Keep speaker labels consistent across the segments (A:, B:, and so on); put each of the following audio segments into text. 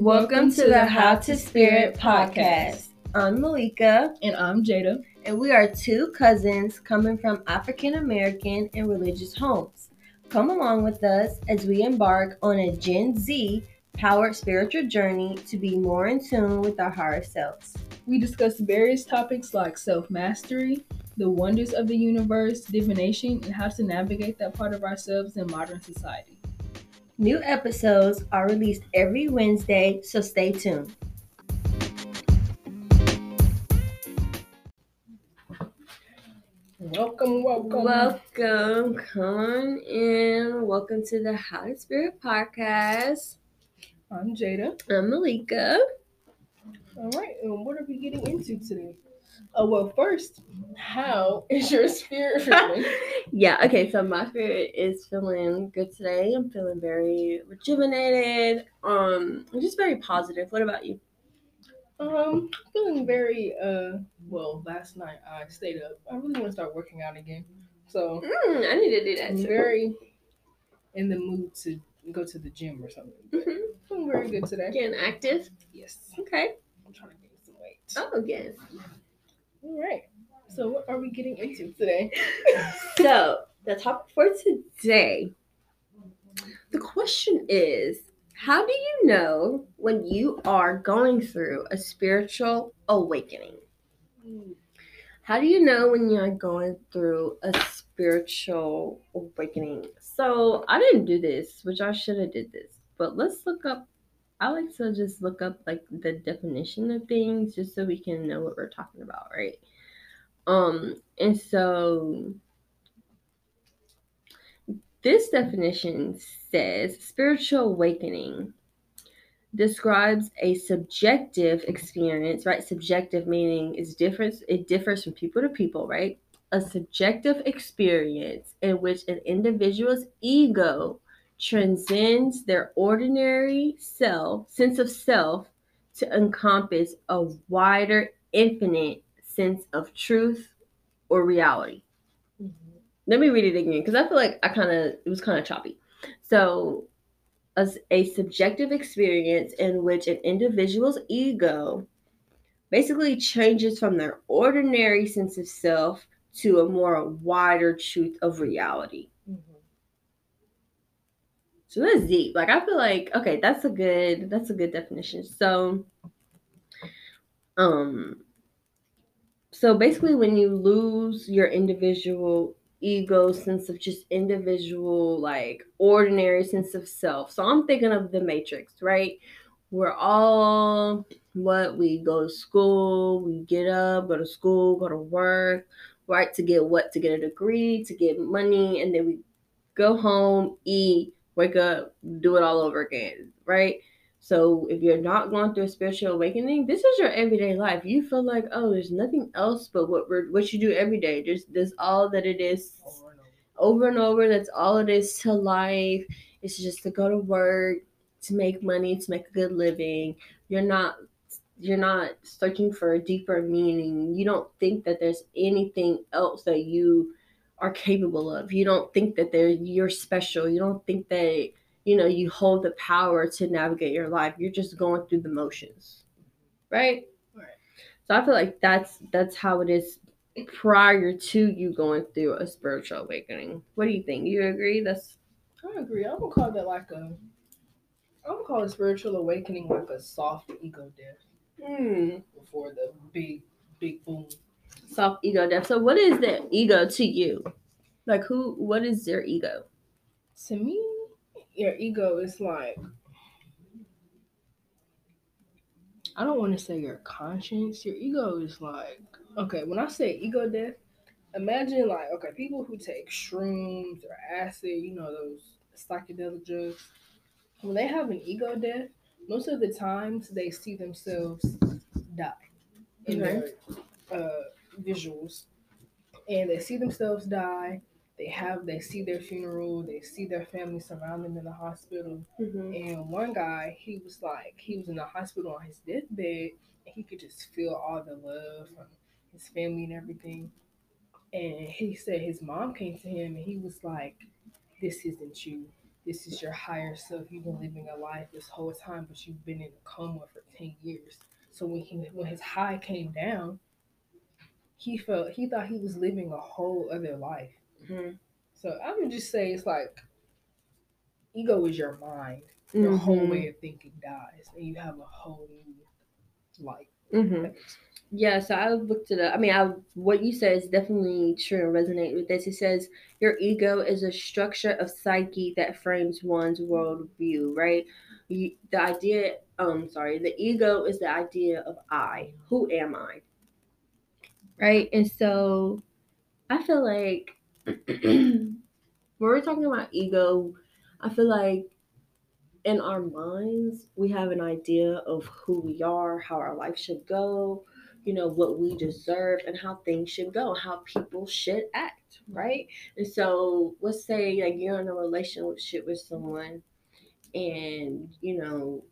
A: Welcome to the How to Spirit podcast. I'm Malika,
B: And I'm Jada.
A: and we are two cousins coming from African American and religious homes. Come along with us as we embark on a Gen Z powered spiritual journey to be more in tune with our higher selves.
B: We discuss various topics like self mastery, the wonders of the universe, divination, and how to navigate that part of ourselves in modern society.
A: New episodes are released every Wednesday, so stay tuned.
B: Welcome, welcome.
A: Welcome, come on in. Welcome to the How to Spirit podcast.
B: I'm Jada.
A: I'm Malika.
B: All right, and what are we getting into today? Oh, well, first, how is your spirit feeling?
A: yeah, okay, so my spirit is feeling good today. I'm feeling very rejuvenated. Um, I'm just very positive. What about you?
B: um, feeling very, uh, well, last night I stayed up. I really want to start working out again. So,
A: Mm, I need to do that
B: I'm
A: too.
B: very in the mood to go to the gym or something. But
A: Mhm.
B: feeling very good today.
A: Getting active.
B: Yes.
A: Okay.
B: I'm trying to gain some weight.
A: Oh, yes.
B: All right. So what are we getting into today?
A: So, the topic for today, the question is how do you know when you are going through a spiritual awakening? How do you know when you're going through a spiritual awakening? So, I didn't do this, which I should have did this. But let's look up I like to just look up like the definition of things just so we can know what we're talking about, right? Um, and so this definition says spiritual awakening describes a subjective experience, right? Subjective meaning is different, it differs from people to people, right? A subjective experience in which an individual's ego transcends their ordinary self, sense of self, to encompass a wider, infinite sense of truth or reality let me read it again because I feel like I kind of it was kind of choppy. So, a, a subjective experience in which an individual's ego basically changes from their ordinary sense of self to a more wider truth of reality. So that's deep. Like I feel like okay, that's a good that's a good definition. So, um, so basically, when you lose your individual ego sense of just individual like ordinary sense of self so i'm thinking of the matrix right we're all what we go to school we get up go to school go to work right to get what to get a degree to get money and then we go home eat wake up do it all over again right so if you're not going through a spiritual awakening, this is your everyday life. You feel like, oh, there's nothing else but what we're what you do every day. There's there's all that it is over and over. That's all it is to life. It's just to go to work, to make money, to make a good living. You're not you're not searching for a deeper meaning. You don't think that there's anything else that you are capable of. You don't think that they're you're special. You don't think that you know you hold the power to navigate your life you're just going through the motions right
B: Right.
A: so i feel like that's that's how it is prior to you going through a spiritual awakening what do you think you agree that's
B: I agree. I'm gonna call that like a. I'm gonna call a spiritual awakening like a soft ego death
A: hmm,
B: before the big, big boom.
A: Soft ego death so what is the ego to you like who what is their ego
B: To me, your ego is like. I don't want to say your conscience. Your ego is like okay. When I say ego death, imagine like okay, people who take shrooms or acid, you know those psychedelic drugs. When they have an ego death, most of the times they see themselves die in
A: Okay.
B: their uh, visuals, and they see themselves die. They have they see their funeral. They see their family surround them in the hospital.
A: mm-hmm.
B: And one guy, he was like, he was in the hospital on his deathbed, and he could just feel all the love from his family and everything. And he said his mom came to him, and he was like, "This isn't you. this is your higher self. You've been living a life this whole time, but you've been in a coma for ten years. So when he when his high came down, he felt he thought he was living a whole other life.
A: Mhm.
B: So I would just say it's like ego is your mind. Your whole
A: Mhm.
B: way of thinking dies, and you have a whole new life.
A: Mhm. Yeah, so I looked it up. I mean, I what you said is definitely true and resonate with this. It says your ego is a structure of psyche that frames one's worldview, right? You, the idea, um, sorry, the ego is the idea of I. Who am I? Right, and so I feel like when we're talking about ego, I feel like in our minds we have an idea of who we are, how our life should go, you know, what we deserve and how things should go, how people should act, right? And so let's say like you're in a relationship with someone and you know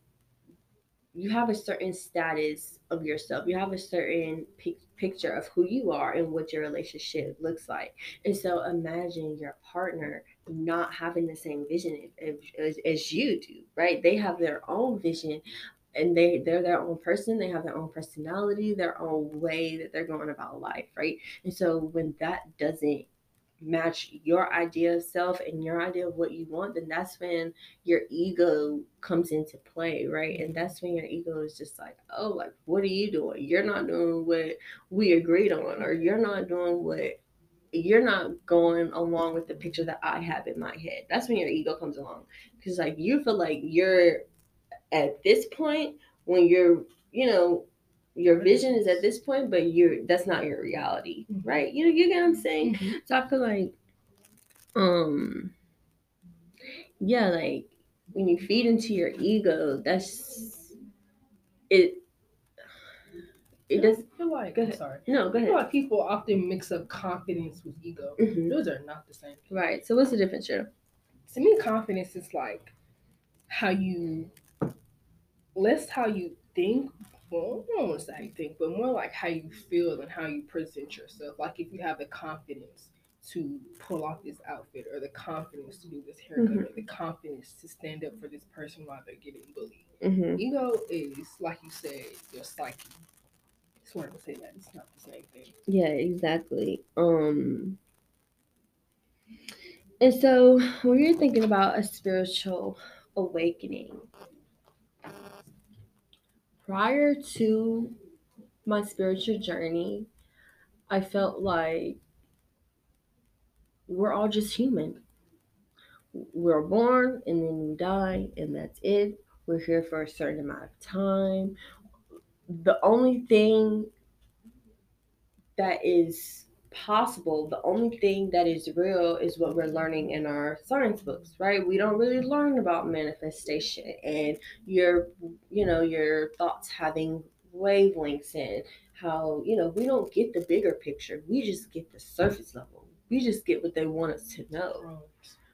A: you have a certain status of yourself. You have a certain pic- picture of who you are and what your relationship looks like. And so imagine your partner not having the same vision as, as, you do, right? They have their own vision and they they're their own person they have their own personality their own way that they're going about life right and so when that doesn't match your idea of self and your idea of what you want then that's when your ego comes into play right? And that's when your ego is just like oh like what are you doing? You're not doing what we agreed on or you're not doing what you're not going along with the picture that i have in my head. That's when your ego comes along because like you feel like you're at this point when you're you know your vision is at this point but you're that's not your reality
B: Mhm.
A: right you know, you get what i'm saying
B: Mhm.
A: so i feel like um yeah like when you feed into your ego that's it it does
B: I feel like
A: Go
B: I'm
A: ahead.
B: sorry.
A: no go
B: I feel
A: ahead
B: like people often mix up confidence with ego.
A: Mhm.
B: Those are not the same.
A: right so what's the difference here
B: To me, confidence is like how you less how you think. Well, I don't want to say how think, but more like how you feel and how you present yourself. Like if you have the confidence to pull off this outfit, or the confidence to do this haircut,
A: Mhm.
B: or the confidence to stand up for this person while they're getting bullied.
A: mm-hmm.
B: Ego is, like you said, your psyche. I just wanted to say that it's not the same thing.
A: Yeah, exactly. Um and so when you're thinking about a spiritual awakening, prior to my spiritual journey, I felt like we're all just human. We're born and then we die, and that's it. We're here for a certain amount of time. The only thing that is possible, the only thing that is real is what we're learning in our science books, right? We don't really learn about manifestation and your, you know, your thoughts having wavelengths and how, you know, we don't get the bigger picture. We just get the surface level. We just get what they want us to know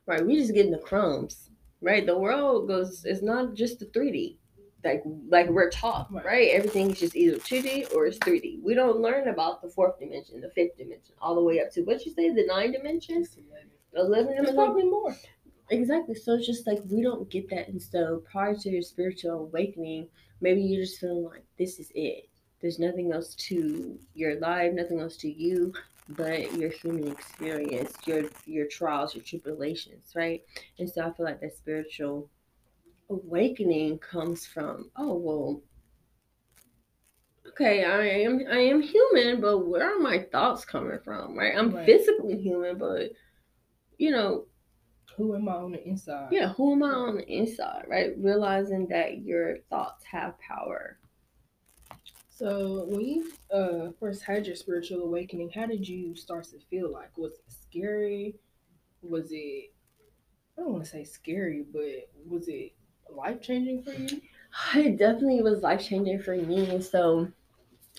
A: right? We just getting the crumbs, right? The world goes it's not just the 3D. Like like we're taught,
B: Right.
A: right? Everything is just either 2D or it's 3D. We don't learn about the fourth dimension, the fifth dimension, all the way up to what you say, the nine dimensions,
B: 11.
A: eleven dimensions.
B: probably more.
A: Exactly. So it's just like we don't get that. And so prior to your spiritual awakening, maybe you're just feeling like this is it. There's nothing else to your life, nothing else to you but your human experience, your your trials, your tribulations, right? And so I feel like that spiritual awakening comes from, oh well, okay, I am I am human, but where are my thoughts coming from? Right? I'm
B: Right.
A: physically human, but you know,
B: Who am I on the inside?
A: yeah, who am I on the inside, right? Realizing that your thoughts have power.
B: So when you uh, first had your spiritual awakening, how did you start to feel like? Was it scary? Was it I don't want to say scary, but was it life changing for you?
A: It definitely was life changing for me. So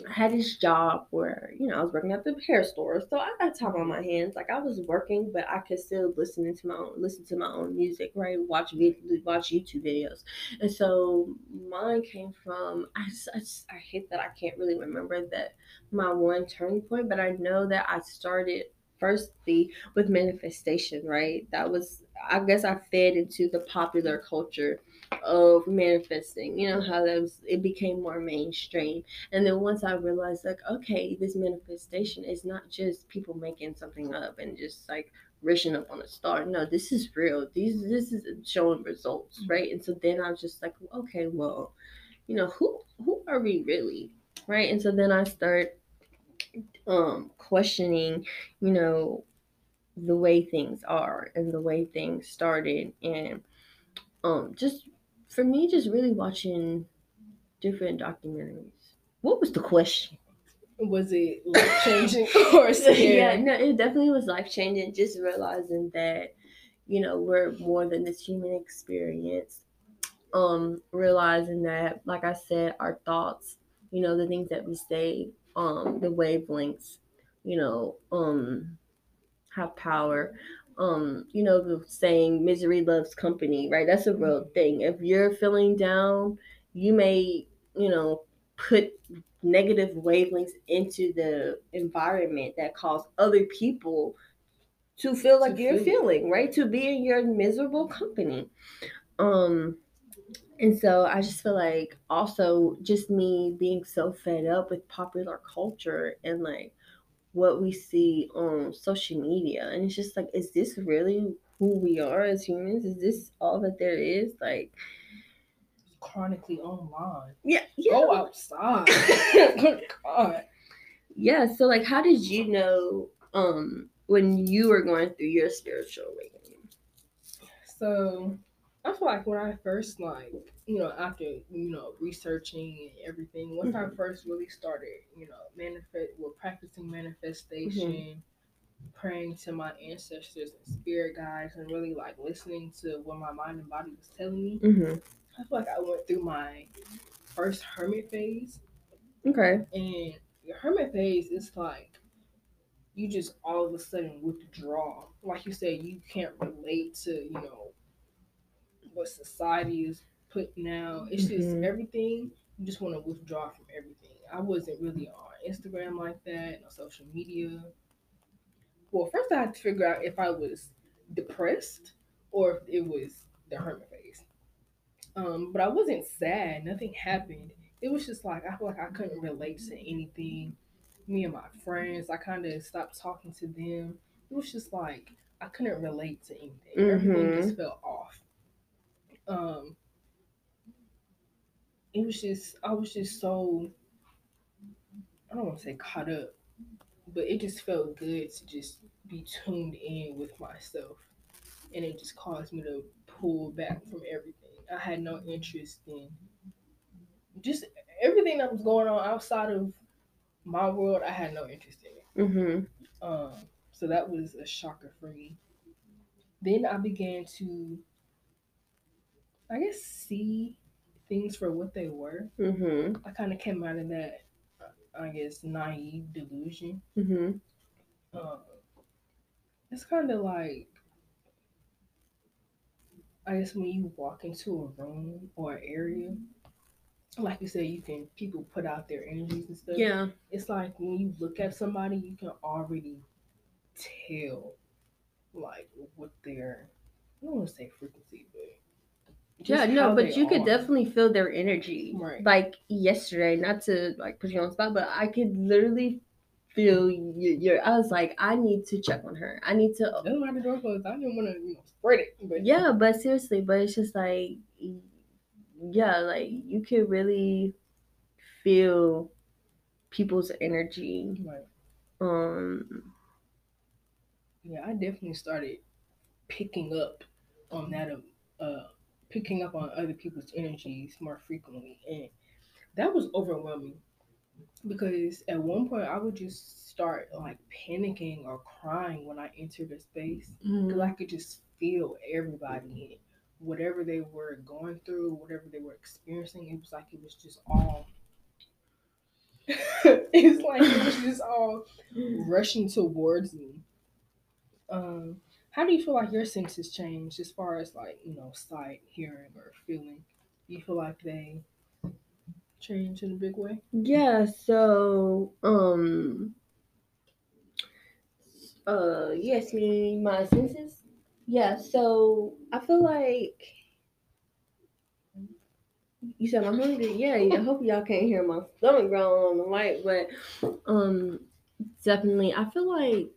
A: I had this job where, you know, I was working at the hair store. So I got time on my hands. Like I was working, but I could still listen to my own listen to my own music, right? Watch vid- watch YouTube videos. And so mine came from I just, I just I hate that I can't really remember that my one turning point, but I know that I started firstly with manifestation, right? That was I guess I fed into the popular culture of manifesting. You know how that was it became more mainstream. And then once I realized like, okay, this manifestation is not just people making something up and just like wishing up on a star. No, this is real. These this is showing results,
B: Mhm.
A: right? And so then I was just like, okay, well, you know, who who are we really? Right. And so then I start um questioning, you know, the way things are and the way things started and um just for me just really watching different documentaries. What was the question?
B: Was it life changing or
A: yeah no it definitely was life changing just realizing that you know we're more than this human experience. Um realizing that like i said our thoughts you know the things that we say um the wavelengths you know um have power. Um, you know, the saying misery loves company, right? That's a real thing. If you're feeling down, you may, you know, put negative wavelengths into the environment that cause other people to feel like
B: To
A: you're
B: feel
A: feeling, right? To be in your miserable company. Um and so I just feel like also just me being so fed up with popular culture and like what we see on social media and it's just like is this really who we are as humans is this all that there is like
B: Chronically online.
A: yeah yeah
B: Go outside. Good God.
A: yeah so like how did you know um when you were going through your spiritual awakening
B: So I feel like when I first like, you know, after, you know, researching and everything, once I
A: Mhm.
B: first really started, you know, manifest well practicing manifestation, praying to my ancestors and spirit guides and really like listening to what my mind and body was telling me,
A: mm-hmm.
B: I feel like I went through my first hermit phase.
A: okay
B: And the hermit phase is like you just all of a sudden withdraw. Like you said, you can't relate to, you know, what society is putting out. It's just
A: Mhm.
B: everything. You just want to withdraw from everything. I wasn't really on Instagram like that, no social media. Well, first I had to figure out if I was depressed or if it was the hermit phase. Um, but I wasn't sad. Nothing happened. It was just like I feel like I couldn't relate to anything. Me and my friends, I kind of stopped talking to them. It was just like I couldn't relate to anything. Everything
A: Mhm.
B: just felt off. Um, it was just I was just so I don't want to say caught up, but it just felt good to just be tuned in with myself, and it just caused me to pull back from everything. I had no interest in just everything that was going on outside of my world. I had no interest in it.
A: mm-hmm.
B: Um, so that was a shocker for me. Then I began to, I guess, see things for what they were.
A: Mm-hmm.
B: I kind of came out of that, uh, I guess, naive delusion.
A: Mm-hmm.
B: Um, it's kind of like, I guess, when you walk into a room or an area, like you said, you can people put out their energies and stuff.
A: yeah
B: It's like when you look at somebody, you can already tell, like, what their, I don't want to say frequency, but
A: yeah no but you could definitely feel their energy
B: Right.
A: like yesterday not to like put you on the spot but i could literally feel your, your i was like i need to check on her i need to
B: That's why the door closed. I didn't want to, you know, spread it. But
A: yeah but seriously but it's just like yeah like you could really feel people's energy
B: Right.
A: um
B: Yeah, I definitely started picking up on that, uh, picking up on other people's energies more frequently, and that was overwhelming because at one point I would just start like panicking or crying when I entered a space because I could just feel everybody in whatever they were going through, whatever they were experiencing. It was like it was just all. it's like it was just all rushing towards me. Um, how do you feel like your senses changed as far as like you know sight, hearing, or feeling? Do you feel like they change in a big way?
A: yeah so um uh yes me my senses Yeah, so I feel like you said I'm hungry. Yeah, I hope y'all can't hear my stomach growling on the mic, but um, definitely, I feel like.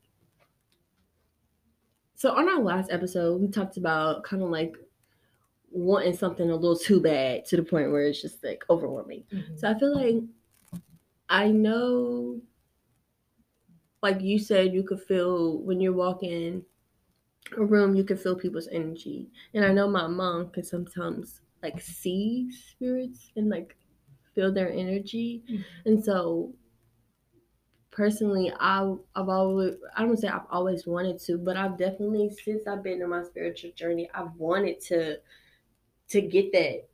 A: So on our last episode, we talked about kind of like wanting something a little too bad to the point where it's just like overwhelming.
B: Mm-hmm.
A: So I feel like I know, like you said, you could feel when you're walking a room, you can feel people's energy, and I know my mom can sometimes like see spirits and like feel their energy,
B: Mhm.
A: and so personally, I I've always I don't say I've always wanted to, but I've definitely since I've been in my spiritual journey, I've wanted to to get that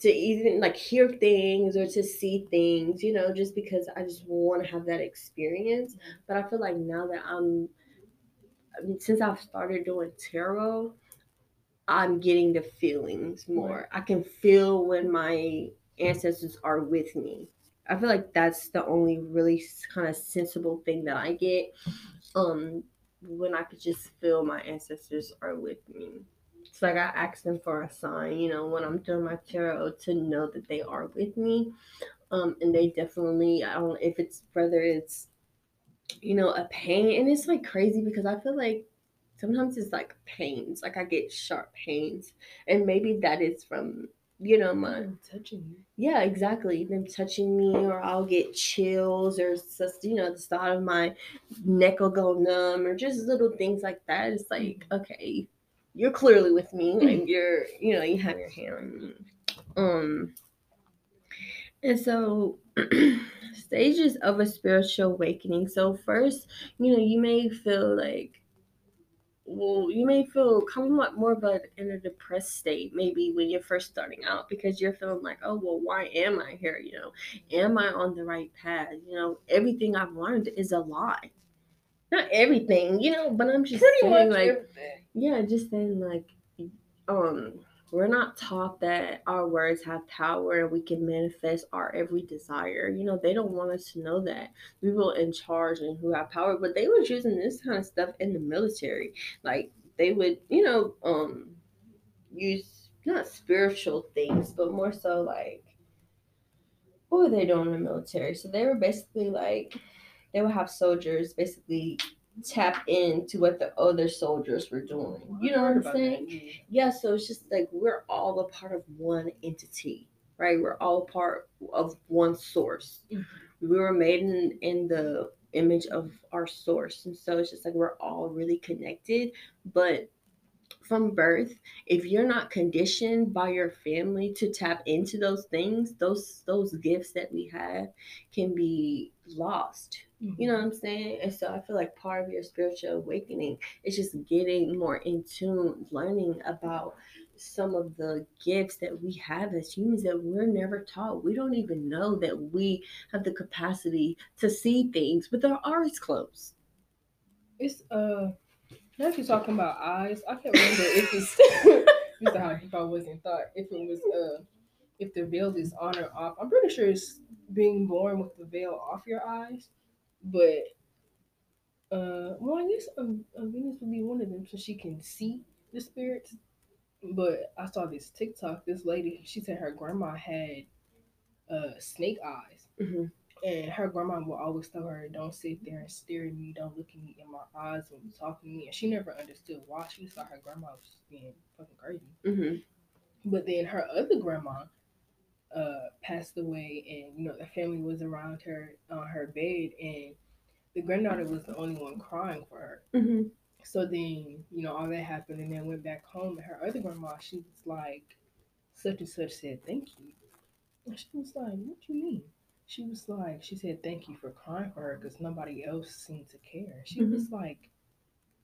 A: to even like hear things or to see things, you know, just because I just want to have that experience. Mm-hmm. But I feel like now that I'm I mean, since I've started doing tarot, I'm getting the feelings more. I can feel when my ancestors are with me. I feel like that's the only really kind of sensible thing that I get. Um, when I could just feel my ancestors are with me. It's like I ask them for a sign, you know, when I'm doing my tarot to know that they are with me. Um, and they definitely, I don't if it's whether it's, you know, a pain, and it's like crazy because I feel like sometimes it's like pains, like I get sharp pains, and maybe that is from, you know, my
B: touching you.
A: yeah, exactly. Them touching me, or I'll get chills, or just you know, the thought of my neck will go numb, or just little things like that. It's like, okay, you're clearly with me, like you're, you know, you have your hand on me. Um, and so stages of a spiritual awakening. So first, you know, you may feel like well, you may feel kind of more of a in a depressed state maybe when you're first starting out because you're feeling like, oh well, why am I here? You know, am I on the right path? You know, everything I've learned is a lie. Not everything, you know, but I'm just
B: Pretty
A: saying
B: much
A: like
B: everything.
A: yeah, just saying like um we're not taught that our words have power and we can manifest our every desire. You know, they don't want us to know that. People in charge and who have power, but they were using this kind of stuff in the military. Like they would, you know, um use not spiritual things, but more so like what were they doing in the military? So they were basically like they would have soldiers basically tap into what the other soldiers were doing. You know what I'm saying? yeah, so it's just like we're all a part of one entity, right? We're all part of one source.
B: Mhm.
A: We were made in, in the image of our source. And so it's just like we're all really connected. But from birth, if you're not conditioned by your family to tap into those things, those those gifts that we have can be lost. You know what I'm saying? And so I feel like part of your spiritual awakening is just getting more in tune, learning about some of the gifts that we have as humans that we're never taught. We don't even know that we have the capacity to see things with our eyes closed.
B: It's uh now that you're talking about eyes, I can't remember if it's is how deep I was in thought. If it was uh if the veil is on or off. I'm pretty sure it's being born with the veil off your eyes. But uh well I guess um, uh, Venus would be one of them so she can see the spirits. But I saw this TikTok, this lady, she said her grandma had uh snake eyes.
A: hmm
B: And her grandma will always tell her, "Don't sit there and stare at me. Don't look at me in my eyes when you talking to me." And she never understood why. She thought her grandma was being fucking crazy.
A: hmm
B: But then her other grandma uh, passed away, and you know the family was around her on her bed, and the granddaughter was the only one crying for her.
A: hmm
B: So then you know all that happened, and then went back home, and her other grandma, she was like, such and such said thank you, and she was like, what do you mean? She was like, she said thank you for crying for her because nobody else seemed to care. She
A: Mhm.
B: was like,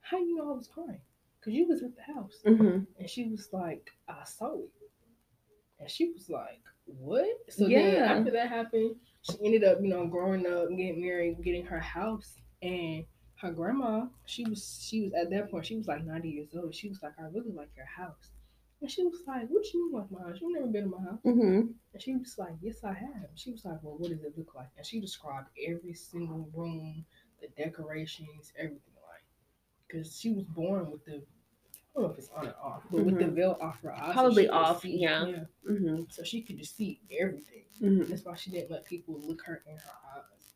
B: how you know I was crying? Because you was at the house.
A: hmm
B: And she was like, I saw it. And she was like, What? So then after that happened, she ended up, you know, growing up, getting married, getting her house. And her grandma, she was she was at that point, she was like 90 years old. She was like, I really like your house. And she was like, What do you mean like my house? You've never been in my house.
A: hmm
B: And she was like, Yes, I have. She was like, Well, what does it look like? And she described every single room, the decorations, everything like. Because she was born with the don't know if it's on or off, but with the
A: Mhm.
B: veil off her eyes,
A: Probably
B: she
A: off,
B: see-
A: yeah. hmm
B: So she could just see everything.
A: hmm
B: That's why she didn't let people look her in her eyes.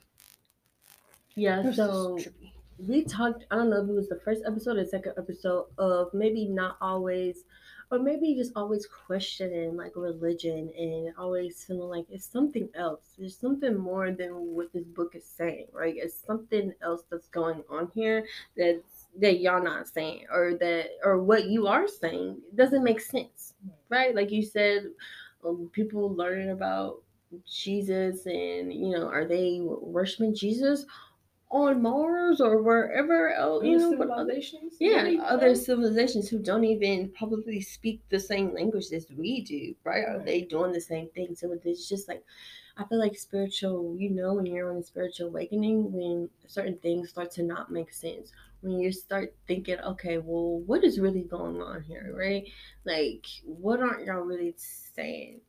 A: Yeah.
B: That's
A: So
B: trippy.
A: we talked i don't know if it was the first episode or second episode of maybe not always or maybe just always questioning like religion and always feeling like it's something else there's something more than what this book is saying right it's something else that's going on here that's that y'all not saying or that or what you are saying doesn't make sense right like you said um, people learning about jesus and you know are they worshiping jesus on Mars or wherever else, you know,
B: civilizations.
A: yeah, other civilizations who don't even probably speak the same language as we do, right? Are
B: Right.
A: they doing the same thing? So it's just like, I feel like spiritual, you know, when you're on a spiritual awakening, when certain things start to not make sense, when you start thinking, okay, well, what is really going on here, right? Like, what aren't y'all really saying?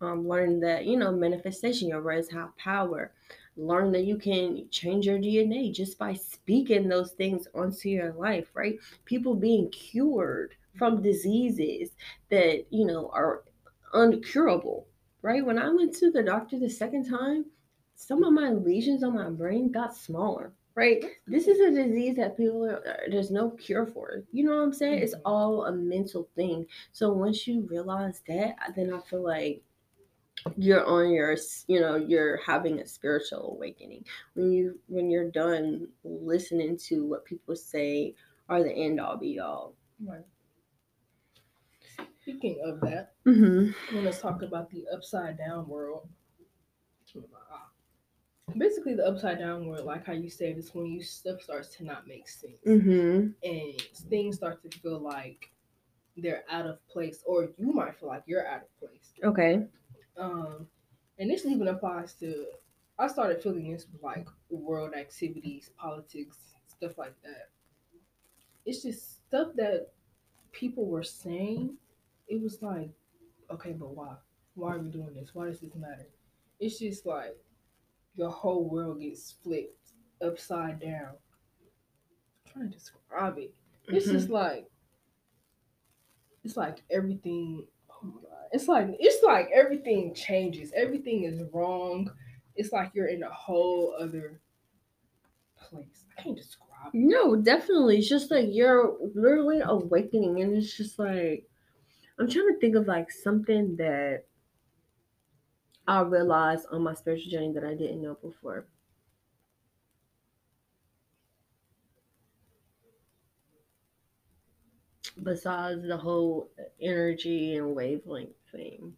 A: Um, learn that, you know, manifestation, your words have power learn that you can change your DNA just by speaking those things onto your life, right? People being cured from diseases that, you know, are uncurable, right? When I went to the doctor the second time, some of my lesions on my brain got smaller, right? This is a disease that people are, there's no cure for. You know what I'm saying? It's
B: Mhm.
A: all a mental thing. So once you realize that, then I feel like you're on your you know you're having a spiritual awakening when you when you're done listening to what people say are the end all be all
B: Right. Speaking of that,
A: mm-hmm.
B: Want to talk about the upside down world. Basically, the upside down world, like how you said, is when you stuff starts to not make sense
A: Mm-hmm.
B: and things start to feel like they're out of place, or you might feel like you're out of place.
A: okay
B: Um, and this even applies to. I started feeling this with like world activities, politics, stuff like that. It's just stuff that people were saying. It was like, okay, but why? Why are we doing this? Why does this matter? It's just like your whole world gets flipped upside down. I'm trying to describe it. It's just mm-hmm. like it's like everything oh my god. It's like it's like everything changes. Everything is wrong. It's like you're in a whole other place. I can't describe it.
A: no definitely it's just like you're literally awakening and it's just like i'm trying to think of like something that i realized on my spiritual journey that i didn't know before besides the whole energy and wavelength thing.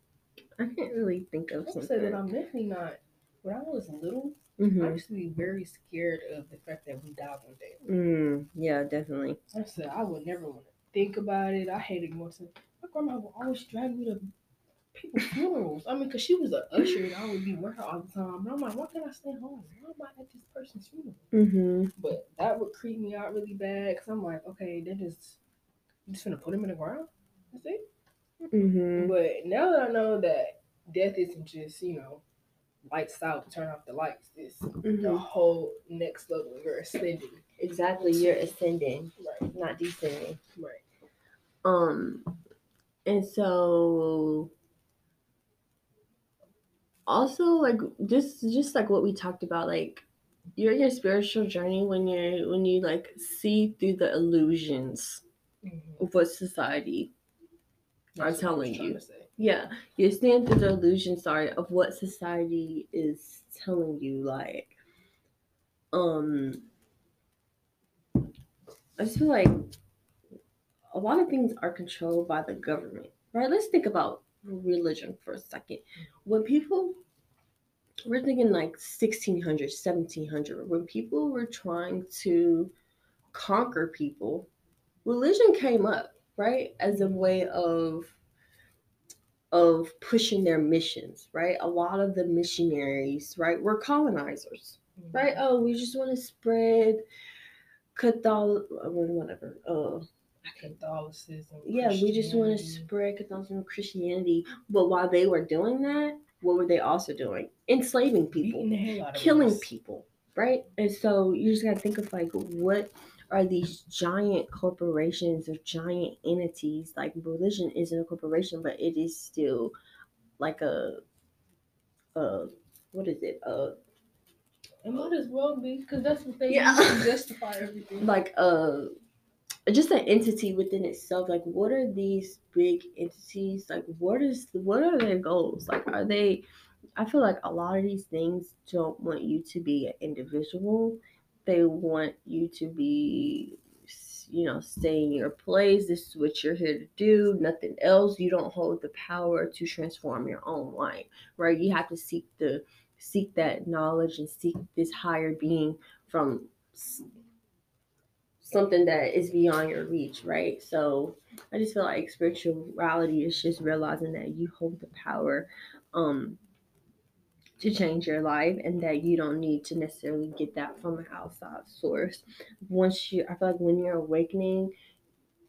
A: I can't really think of
B: I would say that I'm definitely not when I was little, I
A: Mhm.
B: used to be very scared of the fact that we die one day.
A: Mm, yeah, definitely.
B: I said I would never want to think about it. I hated going to my grandma would always drag me to people's funerals. I mean, cause she was an usher and I would be with her all the time. And I'm like, why can't I stay home? Why am I at this person's funeral?
A: Mhm.
B: But that would creep me out really bad because I'm like, okay, they're just you just gonna put him in the ground. That's it.
A: Mhm.
B: But now that I know that death isn't just you know lights out, turn off the lights. It's the
A: Mhm.
B: whole next level. You're ascending.
A: Exactly. You're ascending,
B: Right.
A: not descending.
B: Right.
A: Um, and so also like just just like what we talked about, like you're in your spiritual journey when you're when you like see through the illusions
B: Mhm.
A: of what society
B: That's was
A: telling you. Yeah, you're seeing through the illusion, sorry, of what society is telling you. Like, um, I just feel like a lot of things are controlled by the government, right? Let's think about religion for a second. When people, we're thinking like 1600, 1700, when people were trying to conquer people, religion came up, right, as a way of of pushing their missions, right? A lot of the missionaries, right, were colonizers, right? Oh, we just want to spread Catholic, whatever. Uh,
B: Catholicism.
A: yeah, we just want to spread Catholicism, Christianity. But while they were doing that, what were they also doing? Enslaving people
B: beating the hell out of
A: killing
B: us.
A: people, right? And so you just gotta think of like what are these giant corporations or giant entities. Like religion isn't a corporation, but it is still like a, a what is it? A
B: It might as well be because that's what they
A: Yeah.
B: justify everything.
A: like a just an entity within itself like what are these big entities? Like what is what are their goals? Like are they i feel like a lot of these things don't want you to be an individual. They want you to be you know stay in your place. This is what you're here to do. Nothing else. You don't hold the power to transform your own life right? You have to seek the seek that knowledge and seek this higher being from something that is beyond your reach, right? So I just feel like spirituality is just realizing that you hold the power um to change your life and that you don't need to necessarily get that from an outside source. Once you I feel like when you're awakening,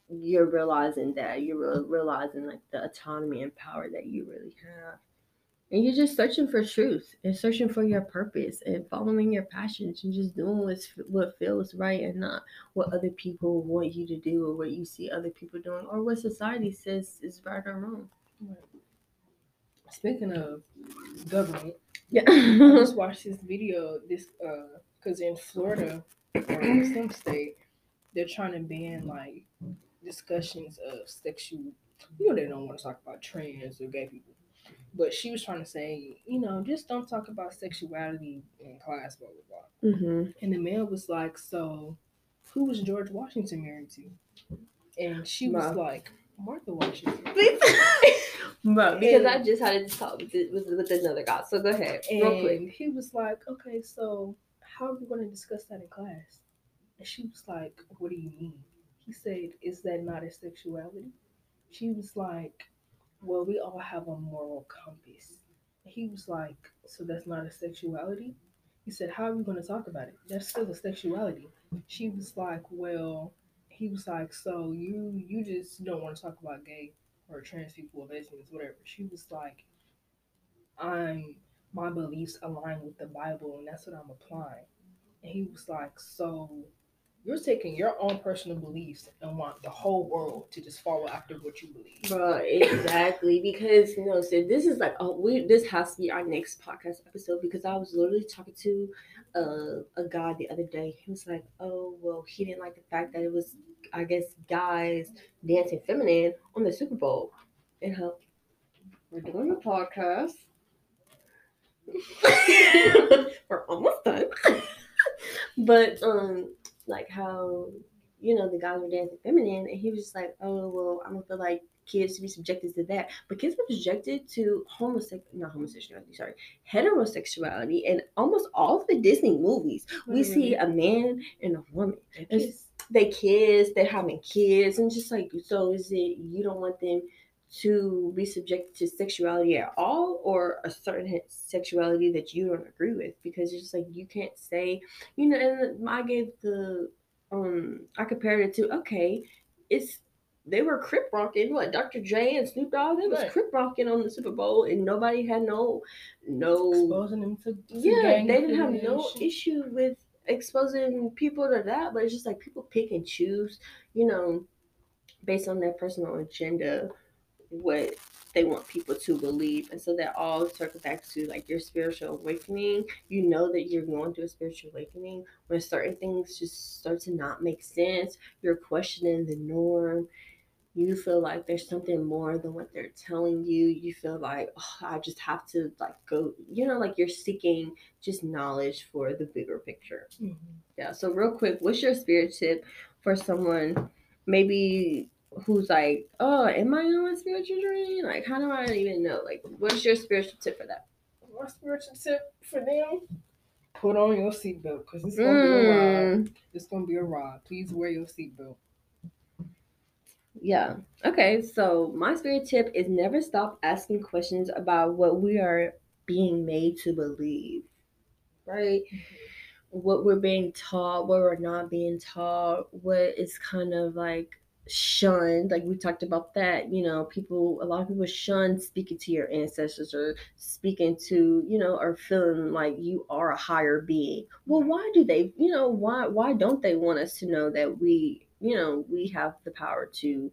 A: you're realizing that you're realizing like the autonomy and power that you really have. And you're just searching for truth and searching for your purpose and following your passions and just doing what's what feels right and not what other people want you to do or what you see other people doing or what society says is right or wrong.
B: Speaking of government,
A: Yeah.
B: I just watched this video. This uh, because in Florida or in some state, they're trying to ban like discussions of sexual. You know they don't want to talk about trans or gay people, but she was trying to say, you know, just don't talk about sexuality in class, blah blah blah.
A: hmm
B: And the man was like, so who was George Washington married to? And she was
A: Ma.
B: like, Martha Washington.
A: Bro, because
B: And-
A: I just had this talk with, with, with another guy. So go ahead, real quick.
B: He was like, okay, so how are we going to discuss that in class? And she was like, what do you mean? He said, is that not a sexuality? She was like, well, we all have a moral compass. He was like, so that's not a sexuality? He said, how are we going to talk about it? That's still a sexuality. She was like, well, he was like, so you you just don't want to talk about gay or trans people or lesbians, whatever. She was like, I'm my beliefs align with the Bible and that's what I'm applying. And he was like, So you're taking your own personal beliefs and want the whole world to just follow after what you believe.
A: Bro, exactly. Because you know, so this is like oh we this has to be our next podcast episode because I was literally talking to uh, a guy the other day. He was like, Oh, well, he didn't like the fact that it was I guess guys dancing feminine on the Super Bowl. And how we're doing a podcast. we're almost done. but um like how you know, the guys were dancing feminine, and he was just like, oh, well, I don't feel like kids to be subjected to that. But kids were subjected to homosexuality, not homosexuality, sorry, heterosexuality. And almost all of the Disney movies, we mm-hmm. see a man and a woman.
B: It's,
A: It's- They kiss, they're having kids, and just like, so is it you don't want them to be subjected to sexuality at all or a certain sexuality that you don't agree with? Because it's just like, you can't say, you know, and I gave the um I compared it to okay, it's they were crip rocking what Dr. Dre and Snoop Dogg they was
B: Right.
A: crip rocking on the Super Bowl and nobody had no no
B: exposing them to, to
A: yeah they didn't have no issue with exposing people to that but it's just like people pick and choose you know based on their personal agenda what they want people to believe. And so that all circles back to like your spiritual awakening. You know that you're going through a spiritual awakening when certain things just start to not make sense. You're questioning the norm. You feel like there's something more than what they're telling you. You feel like oh, i just have to like go you know like you're seeking just knowledge for the bigger picture.
B: Mhm.
A: yeah. So real quick, what's your spirit tip for someone maybe who's like, oh, am I on a spiritual journey? Like, how do I even know? Like, what's your spiritual tip for that?
B: My spiritual tip for them: put on your seatbelt because it's gonna be a ride.
A: Mm,
B: It's gonna be a ride. Please wear your seatbelt.
A: yeah. Okay. So my spirit tip is never stop asking questions about what we are being made to believe. Right. What we're being taught, what we're not being taught, what is kind of like shunned like we talked about that you know people a lot of people shun speaking to your ancestors or speaking to you know or feeling like you are a higher being. Well why do they you know why why don't they want us to know that we you know we have the power to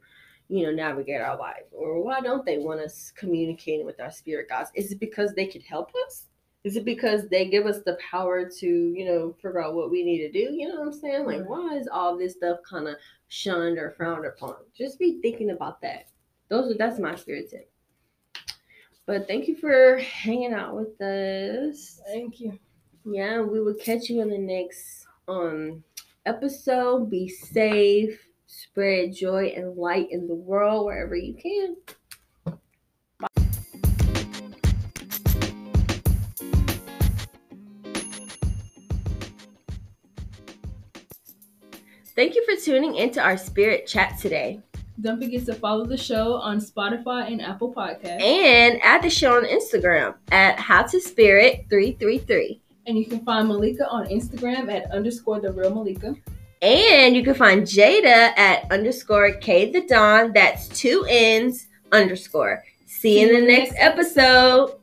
A: you know navigate our life? Or why don't they want us communicating with our spirit guides? Is it because they could help us is it because they give us the power to, you know, figure out what we need to do? You know what I'm saying? Like, why is all this stuff kind of shunned or frowned upon? Just be thinking about that. Those are that's my spirit tip. But thank you for hanging out with us.
B: Thank you.
A: Yeah, we will catch you in the next um episode. Be safe, spread joy and light in the world wherever you can. Thank you for tuning into our spirit chat today.
B: Don't forget to follow the show on Spotify and Apple Podcasts.
A: And add the show on Instagram at How to Spirit 333.
B: And you can find Malika on Instagram at underscore the real Malika.
A: And you can find Jada at underscore K the Dawn. That's two N's underscore. See you in the next episode.